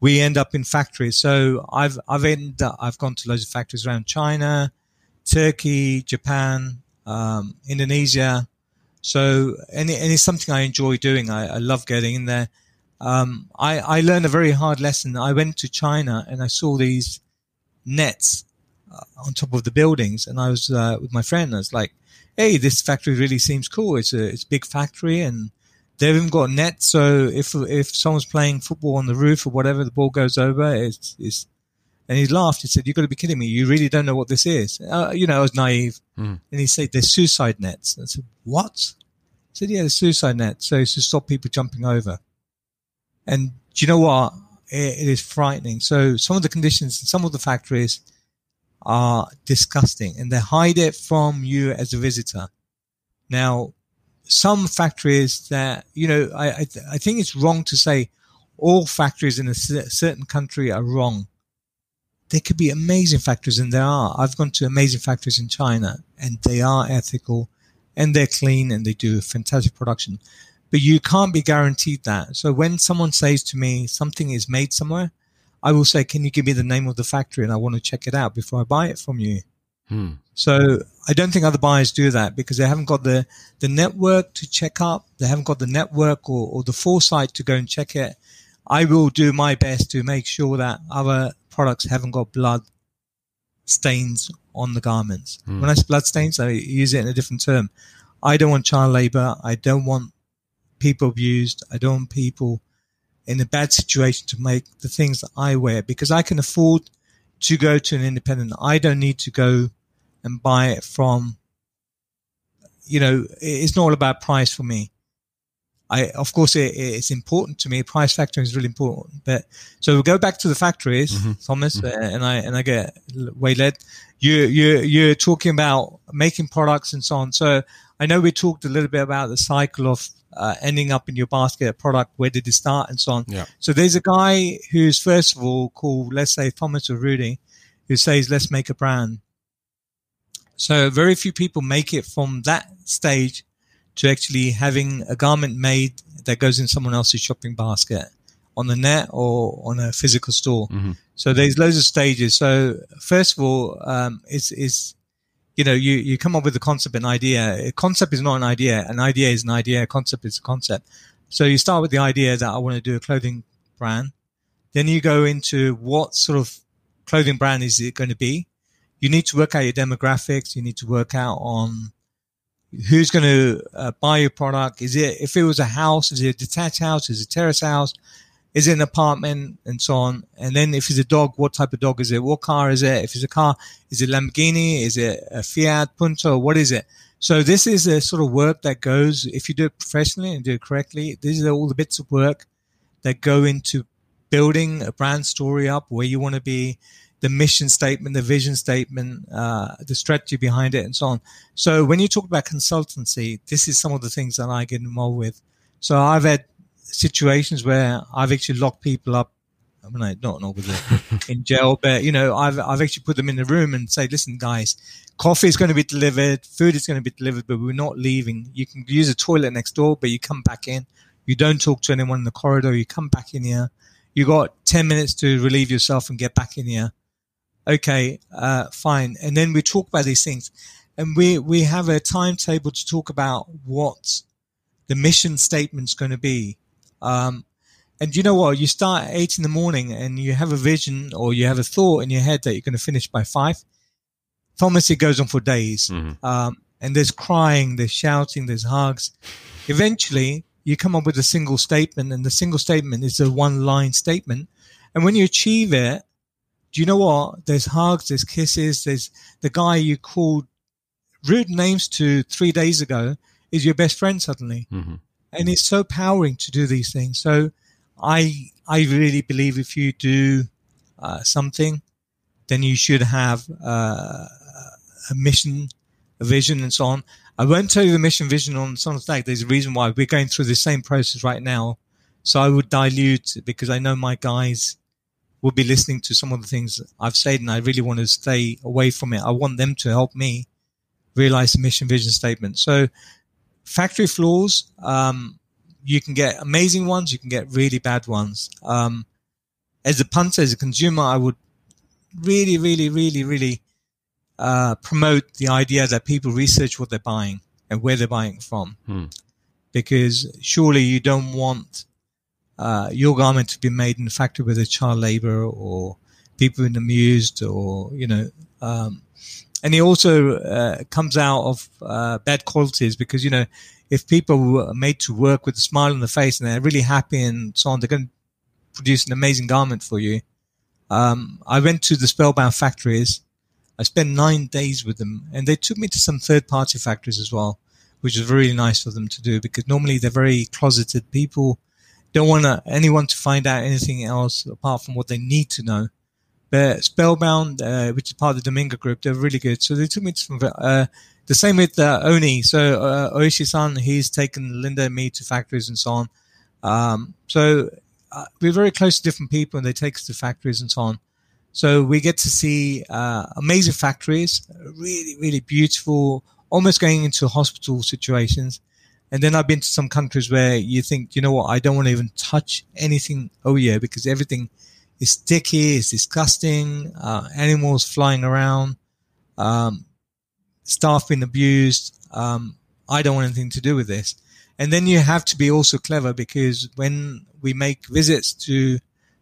Speaker 1: we end up in factories. So I've I've ended up, I've gone to loads of factories around China, Turkey, Japan, um, Indonesia. So and, and it's something I enjoy doing. I, I love getting in there. Um, I, I learned a very hard lesson. I went to China and I saw these nets uh, on top of the buildings, and I was uh, with my friend. I was like, "Hey, this factory really seems cool. It's a it's a big factory, and They've even got a net, so if if someone's playing football on the roof or whatever, the ball goes over. It's, it's and he laughed. He said, "You've got to be kidding me! You really don't know what this is." Uh, you know, I was naive. Mm. And he said, "There's suicide nets." I said, "What?" He said, "Yeah, there's suicide nets, so it's to stop people jumping over." And do you know what? it, it is frightening. So some of the conditions in some of the factories are disgusting, and they hide it from you as a visitor. Now, some factories that, you know, I, I, I think it's wrong to say all factories in a certain country are wrong. There could be amazing factories, and there are. I've gone to amazing factories in China, and they are ethical, and they're clean, and they do fantastic production. But you can't be guaranteed that. So when someone says to me something is made somewhere, I will say, "Can you give me the name of the factory, and I want to check it out before I buy it from you." Hmm. So I don't think other buyers do that because they haven't got the, the network to check up. They haven't got the network or, or the foresight to go and check it. I will do my best to make sure that other products haven't got blood stains on the garments. Mm. When I say blood stains, I use it in a different term. I don't want child labor. I don't want people abused. I don't want people in a bad situation to make the things that I wear because I can afford to go to an independent. I don't need to go and buy it from, you know, it's not all about price for me. I, of course, it, it's important to me. Price factor is really important. But so we go back to the factories, mm-hmm. Thomas, mm-hmm. and I and I get waylaid. You you you're talking about making products and so on. So I know we talked a little bit about the cycle of uh, ending up in your basket a product. Where did it start and so on.
Speaker 2: Yeah.
Speaker 1: So there's a guy who's first of all called, let's say Thomas or Rudy, who says, let's make a brand. So very few people make it from that stage to actually having a garment made that goes in someone else's shopping basket on the net or on a physical store.
Speaker 2: Mhm.
Speaker 1: So there's loads of stages. So first of all, um, it's, it's, you know, you, you come up with a concept, an idea. A concept is not an idea. An idea is an idea. A concept is a concept. So you start with the idea that I want to do a clothing brand. Then you go into what sort of clothing brand is it going to be? You need to work out your demographics. You need to work out on who's going to uh, buy your product. Is it, if it was a house, is it a detached house? Is it a terrace house? Is it an apartment and so on? And then if it's a dog, what type of dog is it? What car is it? If it's a car, is it Lamborghini? Is it a Fiat Punto? What is it? So this is a sort of work that goes, if you do it professionally and do it correctly, these are all the bits of work that go into building a brand story up where you want to be, the mission statement, the vision statement, uh, the strategy behind it and so on. So when you talk about consultancy, this is some of the things that I get involved with. So I've had situations where I've actually locked people up. I mean, I don't with it in jail, but you know, I've, I've actually put them in the room and say, listen, guys, coffee is going to be delivered, food is going to be delivered, but we're not leaving. You can use a toilet next door, but you come back in. You don't talk to anyone in the corridor. You come back in here. You got 10 minutes to relieve yourself and get back in here. Okay, uh, fine. And then we talk about these things and we, we have a timetable to talk about what the mission statement's going to be. Um, and you know what? You start at eight in the morning and you have a vision or you have a thought in your head that you're going to finish by five. Thomas, it goes on for days.
Speaker 2: Mhm.
Speaker 1: Um, and there's crying, there's shouting, there's hugs. Eventually, you come up with a single statement, and the single statement is a one line statement. And when you achieve it, do you know what? There's hugs, there's kisses, there's the guy you called rude names to three days ago is your best friend suddenly
Speaker 2: Mhm.
Speaker 1: And it's so powering to do these things. So I I really believe if you do uh, something, then you should have uh, a mission, a vision, and so on. I won't tell you the mission vision on Son of Stag. There's a reason why we're going through the same process right now. So I would dilute because I know my guys will be listening to some of the things I've said, and I really want to stay away from it. I want them to help me realize the mission vision statement. So factory floors, um, you can get amazing ones, you can get really bad ones. Um, as a punter, as a consumer, I would really, really, really, really uh, promote the idea that people research what they're buying and where they're buying from.
Speaker 2: Hmm.
Speaker 1: Because surely you don't want uh, your garment to be made in a factory with a child labor or people being amused or, you know, um, and it also uh, comes out of uh, bad qualities because, you know, if people are made to work with a smile on the face and they're really happy and so on, they're going to produce an amazing garment for you. Um, I went to the Spellbound factories. I spent nine days with them and they took me to some third party factories as well, which was really nice for them to do because normally they're very closeted people. Don't want anyone to find out anything else apart from what they need to know. But Spellbound, uh, which is part of the Domingo group, they're really good. So they took me to some, uh, the same with uh, Oni. So uh, Oishi-san, he's taken Linda and me to factories and so on. Um, so uh, we're very close to different people, and they take us to factories and so on. So we get to see uh, amazing factories, really, really beautiful, almost going into hospital situations. And then I've been to some countries where you think, you know what, I don't want to even touch anything over here because everything is sticky, it's disgusting, uh, animals flying around, um, staff being abused. Um, I don't want anything to do with this. And then you have to be also clever because when we make visits to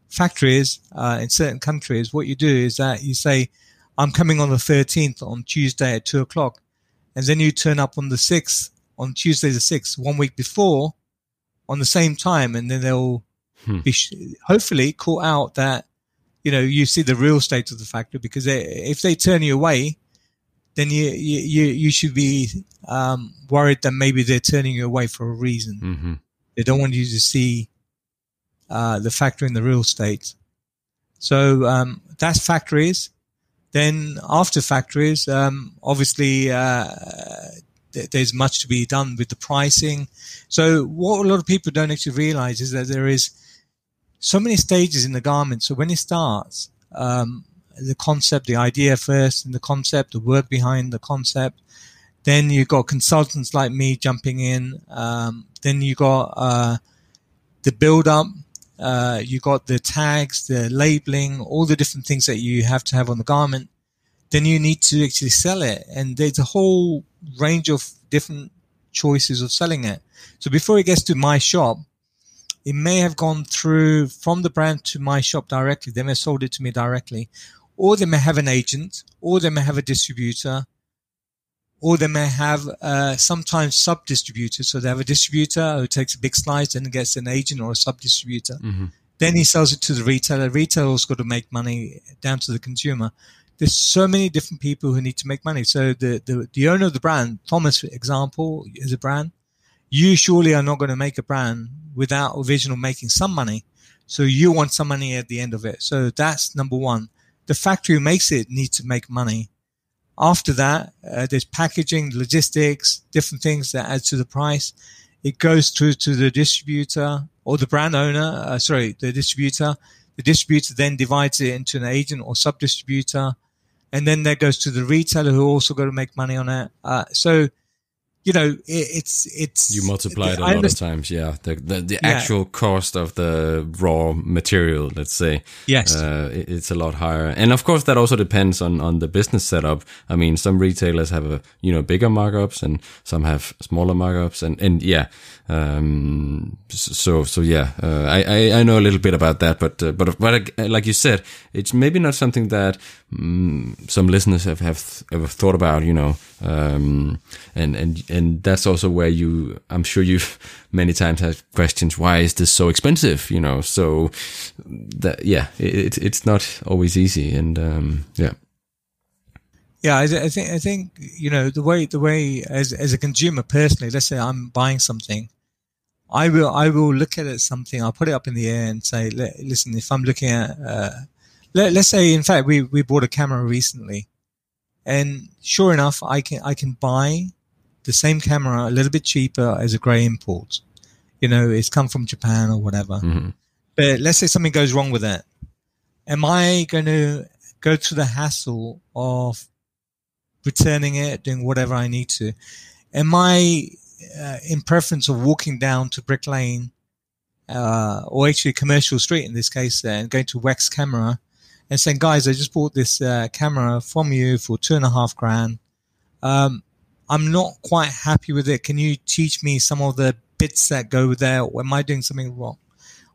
Speaker 1: factories uh, in certain countries, what you do is that you say, I'm coming on the 13th on Tuesday at two o'clock. And then you turn up on the 6th, on Tuesday the 6th, one week before, on the same time. And then they'll
Speaker 2: Hmm.
Speaker 1: be sh- hopefully caught out that, you know, you see the real state of the factory because they, if they turn you away, then you, you, you, you should be um, worried that maybe they're turning you away for a reason.
Speaker 2: hmm
Speaker 1: They don't want you to see uh, the factory in the real state. So um, that's factories. Then after factories, um, obviously uh, th- there's much to be done with the pricing. So what a lot of people don't actually realize is that there is so many stages in the garment. So when it starts, um, the concept, the idea first, and the concept, the work behind the concept. Then you got consultants like me jumping in. Um, then you got uh, the build up. Uh, you got the tags, the labeling, all the different things that you have to have on the garment. Then you need to actually sell it, and there's a whole range of different choices of selling it. So before it gets to my shop, it may have gone through from the brand to my shop directly. They may have sold it to me directly, or they may have an agent, or they may have a distributor, or they may have uh, sometimes sub distributors. So they have a distributor who takes a big slice and gets an agent or a sub distributor. Mm-hmm. Then he sells it to the retailer. Retailer's got to make money down to the consumer. There's so many different people who need to make money. So the, the, the owner of the brand, Thomas, for example, is a brand. You surely are not going to make a brand without a vision of making some money. So you want some money at the end of it. So that's number one. The factory who makes it needs to make money. After that, uh, there's packaging, logistics, different things that add to the price. It goes through to the distributor or the brand owner, uh, sorry, the distributor. The distributor then divides it into an agent or sub distributor. And then that goes to the retailer who also got to make money on it. Uh, so you know, it, it's it's
Speaker 2: you multiply it a lot of times. Yeah, the the, the yeah. actual cost of the raw material, let's say,
Speaker 1: yes,
Speaker 2: uh, it, it's a lot higher. And of course, that also depends on on the business setup. I mean, some retailers have a you know bigger markups, and some have smaller markups, and and yeah, um, so so yeah, uh, I, I, I know a little bit about that, but uh, but but like you said, it's maybe not something that um, some listeners have have ever thought about, you know, um, and and and that's also where you, I'm sure you've many times had questions, why is this so expensive, you know? So that yeah, it, it's not always easy, and um, yeah.
Speaker 1: Yeah, I, I, think I think you know the way the way as as a consumer personally, let's say I'm buying something, I will I will look at it something. I'll put it up in the air and say, listen, if I'm looking at, uh, let, us say, in fact, we we bought a camera recently, and sure enough, I can I can buy the same camera a little bit cheaper as a grey import. You know, it's come from Japan or whatever. Mm-hmm. But let's say something goes wrong with it. Am I going to go through the hassle of returning it, doing whatever I need to? Am I uh, in preference of walking down to Brick Lane, uh, or actually Commercial Street in this case, uh, and going to Wex Camera and saying, guys, I just bought this uh, camera from you for two and a half grand. Um, I'm not quite happy with it. Can you teach me some of the bits that go there? Or am I doing something wrong?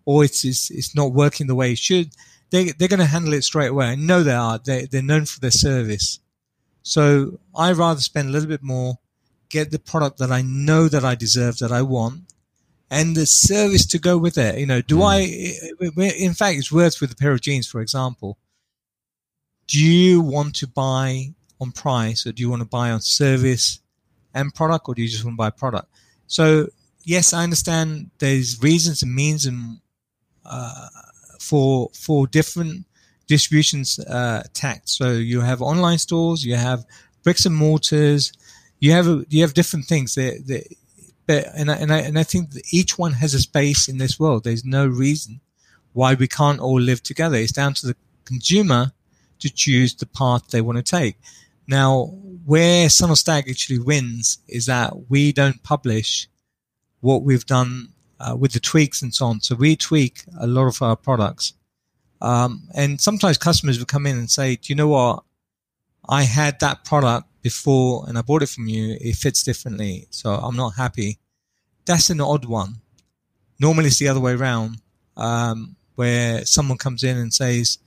Speaker 1: Or it's, it's, it's not working the way it should. They, they're going to handle it straight away. I know they are. They, they're known for their service. So I rather spend a little bit more get the product that I know that I deserve, that I want, and the service to go with it. You know, do mm. I, eh, eh, eh, in fact, it's worth with a pair of jeans, for example. Do you want to buy on price or do you want to buy on service and product or do you just want to buy product? So yes, I understand there's reasons and means and, uh, for, for different distributions, uh. So you have online stores, you have bricks and mortars, you have you have different things that, that but and I, and I and I think each one has a space in this world. There's no reason why we can't all live together. It's down to the consumer to choose the path they want to take. Now, where Son of Stag actually wins is that we don't publish what we've done uh, with the tweaks and so on. So we tweak a lot of our products. Um, and sometimes customers will come in and say, do you know what? I had that product before and I bought it from you, it fits differently. So I'm not happy. That's an odd one. Normally it's the other way around, um, where someone comes in and says,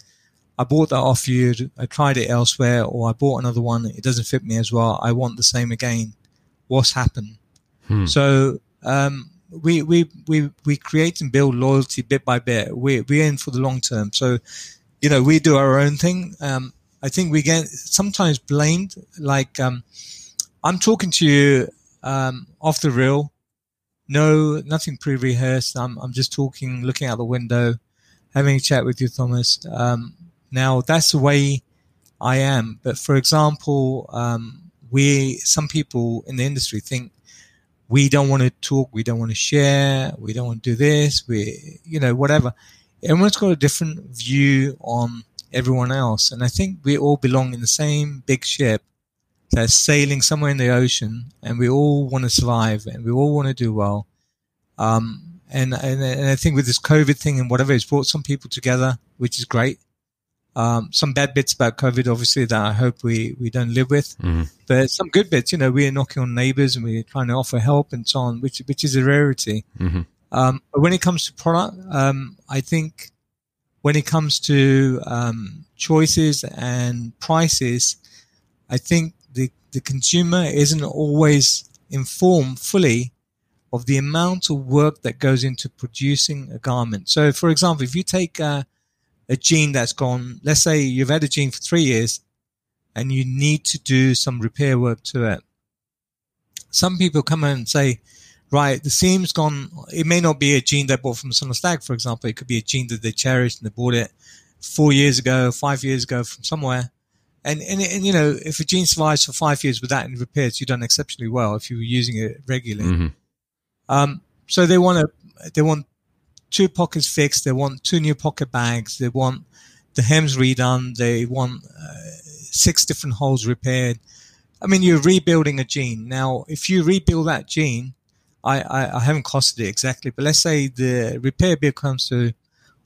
Speaker 1: I bought that off you. I tried it elsewhere or I bought another one. It doesn't fit me as well. I want the same again. What's happened? Hmm. So, um, we, we, we, we create and build loyalty bit by bit. We, we're in for the long term. So, you know, we do our own thing. Um, I think we get sometimes blamed. Like, um, I'm talking to you um, off the reel, no, nothing pre-rehearsed. I'm, I'm just talking, looking out the window, having a chat with you, Thomas. Um, now that's the way I am. But for example, um, we some people in the industry think we don't want to talk, we don't want to share, we don't want to do this, we you know whatever. Everyone's got a different view on everyone else, and I think we all belong in the same big ship that's sailing somewhere in the ocean, and we all want to survive, and we all want to do well. Um, and, and and I think with this COVID thing and whatever, it's brought some people together, which is great. Um, some bad bits about COVID, obviously, that I hope we, we don't live with.
Speaker 2: Mm-hmm.
Speaker 1: But some good bits, you know, we're knocking on neighbors and we're trying to offer help and so on, which which is a rarity.
Speaker 2: Mm-hmm.
Speaker 1: Um, but when it comes to product, um, I think when it comes to um, choices and prices, I think the the consumer isn't always informed fully of the amount of work that goes into producing a garment. So, for example, if you take uh, a jean that's gone, let's say you've had a jean for three years and you need to do some repair work to it. Some people come in and say, right, the seam's gone. It may not be a jean they bought from Son of Stag, for example. It could be a jean that they cherished and they bought it four years ago, five years ago from somewhere. And, and, and, you know, if a jean survives for five years without any repairs, you've done exceptionally well if you were using it regularly.
Speaker 2: Mm-hmm.
Speaker 1: Um, so they want to, they want two pockets fixed. They want two new pocket bags. They want the hems redone. They want uh, six different holes repaired. I mean, you're rebuilding a jean. Now, if you rebuild that jean, I, I, I haven't costed it exactly, but let's say the repair bill comes to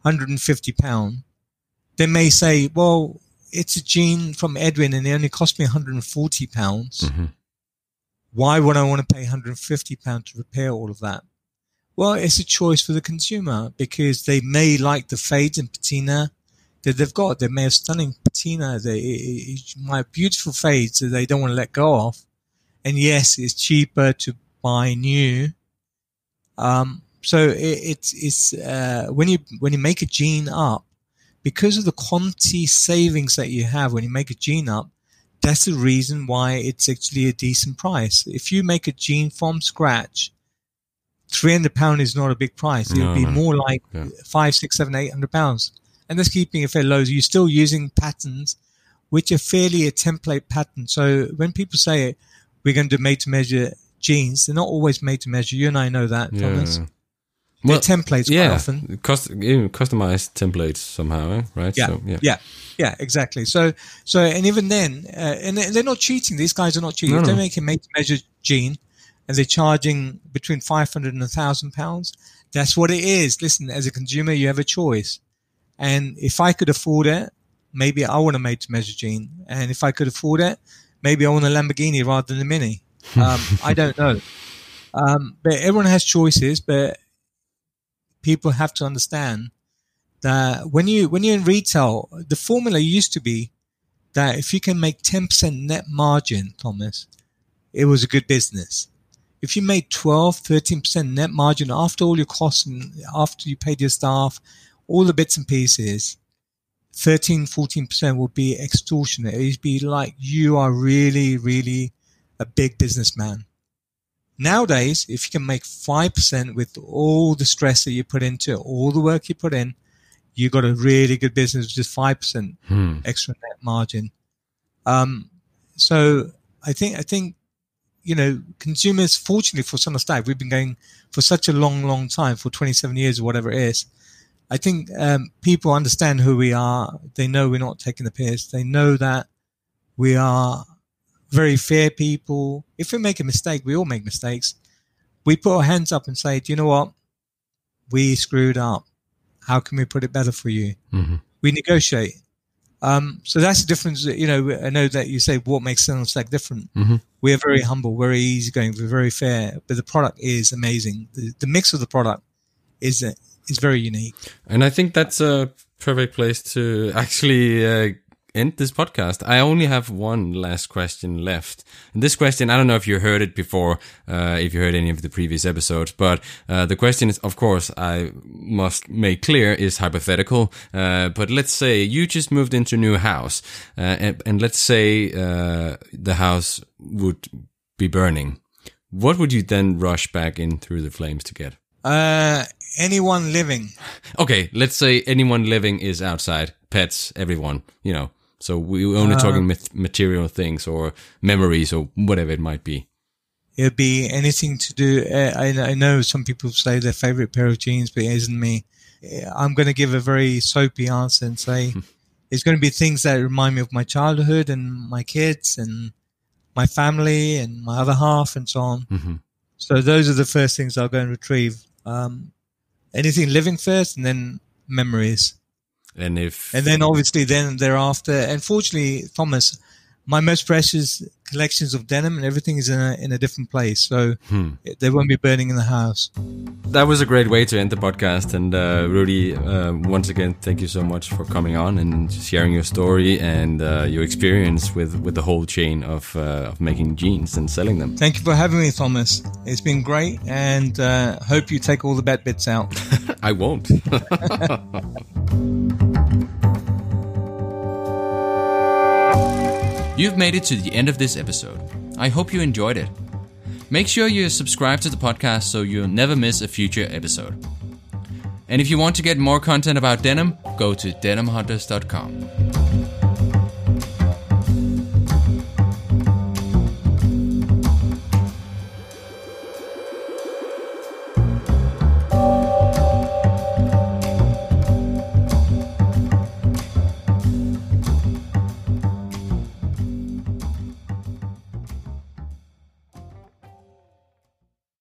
Speaker 1: 150 pound. They may say, well, it's a jean from Edwin and it only cost me 140 pounds.
Speaker 2: Mm-hmm.
Speaker 1: Why would I want to pay 150 pounds to repair all of that? Well, it's a choice for the consumer because they may like the fades and patina that they've got. They may have stunning patina. They might have beautiful fades that they don't want to let go of. And yes, it's cheaper to buy new. Um, so it, it's it's uh, when you when you make a jean up, because of the quantity savings that you have when you make a jean up, that's the reason why it's actually a decent price. If you make a jean from scratch, three hundred pound is not a big price. It'll
Speaker 2: No,
Speaker 1: be
Speaker 2: no.
Speaker 1: more like
Speaker 2: Yeah.
Speaker 1: five, six, seven, eight hundred pounds. And that's keeping it fairly low. You're still using patterns which are fairly a template pattern. So when people say we're going to do made to measure jeans, they're not always made to measure. You and I know that,
Speaker 2: Yeah.
Speaker 1: Thomas. They're
Speaker 2: Well,
Speaker 1: templates quite
Speaker 2: yeah,
Speaker 1: often.
Speaker 2: Cust- even customized templates somehow, eh? right?
Speaker 1: Yeah,
Speaker 2: So, yeah.
Speaker 1: yeah, yeah, exactly. So, so, and even then, uh, and they- they're not cheating. These guys are not cheating.
Speaker 2: No,
Speaker 1: if
Speaker 2: no.
Speaker 1: they make making made to measure jean and they're charging between 500 and a thousand pounds, that's what it is. Listen, as a consumer, you have a choice. And if I could afford it, maybe I want a made to measure jean. And if I could afford it, maybe I want a Lamborghini rather than a Mini. Um, I don't know. Um, but everyone has choices, but people have to understand that when you when you're in retail, the formula used to be that if you can make 10% net margin, Thomas, it was a good business. If you made 12, 13% net margin after all your costs and after you paid your staff, all the bits and pieces, 13, 14% would be extortionate. It'd be like you are really, really a big businessman. Nowadays, if you can make 5% with all the stress that you put into it, all the work you put in, you got a really good business with just 5%
Speaker 2: Hmm.
Speaker 1: extra net margin. Um, so I think, I think, you know, consumers, fortunately for Son of Stag, we've been going for such a long, long time, for 27 years or whatever it is. I think, um, people understand who we are. They know we're not taking the piss. They know that we are very fair people. If we make a mistake, we all make mistakes. We put our hands up and say, do you know what? We screwed up. How can we put it better for you?
Speaker 2: hmm
Speaker 1: we negotiate. Um, so that's the difference. You know, I know that you say what makes Stag different.
Speaker 2: Mhm.
Speaker 1: We are very humble, very easygoing, we're very fair, but the product is amazing. The, the mix of the product is uh, is very unique.
Speaker 2: And I think that's a perfect place to actually uh, end this podcast. I only have one last question left. And this question, I don't know if you heard it before, uh, if you heard any of the previous episodes, but uh, the question is, of course, I must make clear is hypothetical. Uh, but let's say you just moved into a new house, uh, and, and let's say uh, the house would be burning. What would you then rush back in through the flames to get?
Speaker 1: Uh, anyone living,
Speaker 2: Okay, let's say anyone living is outside, pets, everyone, you know, So we're only uh, talking material things or memories or whatever it might be.
Speaker 1: It'd be anything to do. Uh, I, I know some people say their favorite pair of jeans, but it isn't me. I'm going to give a very soapy answer and say it's going to be things that remind me of my childhood and my kids and my family and my other half and so on. Mm-hmm. So those are the first things I'll go and retrieve. Um, anything living first and then memories.
Speaker 2: And if
Speaker 1: and then obviously then thereafter, unfortunately, Thomas, my most precious collections of denim and everything is in a, in a different place. So hmm. they won't be burning in the house.
Speaker 2: That was a great way to end the podcast. And uh, Rudy, uh, once again, thank you so much for coming on and sharing your story and uh, your experience with, with the whole chain of, uh, of making jeans and selling them.
Speaker 1: Thank you for having me, Thomas. It's been great and uh, hope you take all the bad bits out.
Speaker 2: I won't. You've made it to the end of this episode. I hope you enjoyed it. Make sure you subscribe to the podcast so you'll never miss a future episode. And if you want to get more content about denim, go to denimhunters.com.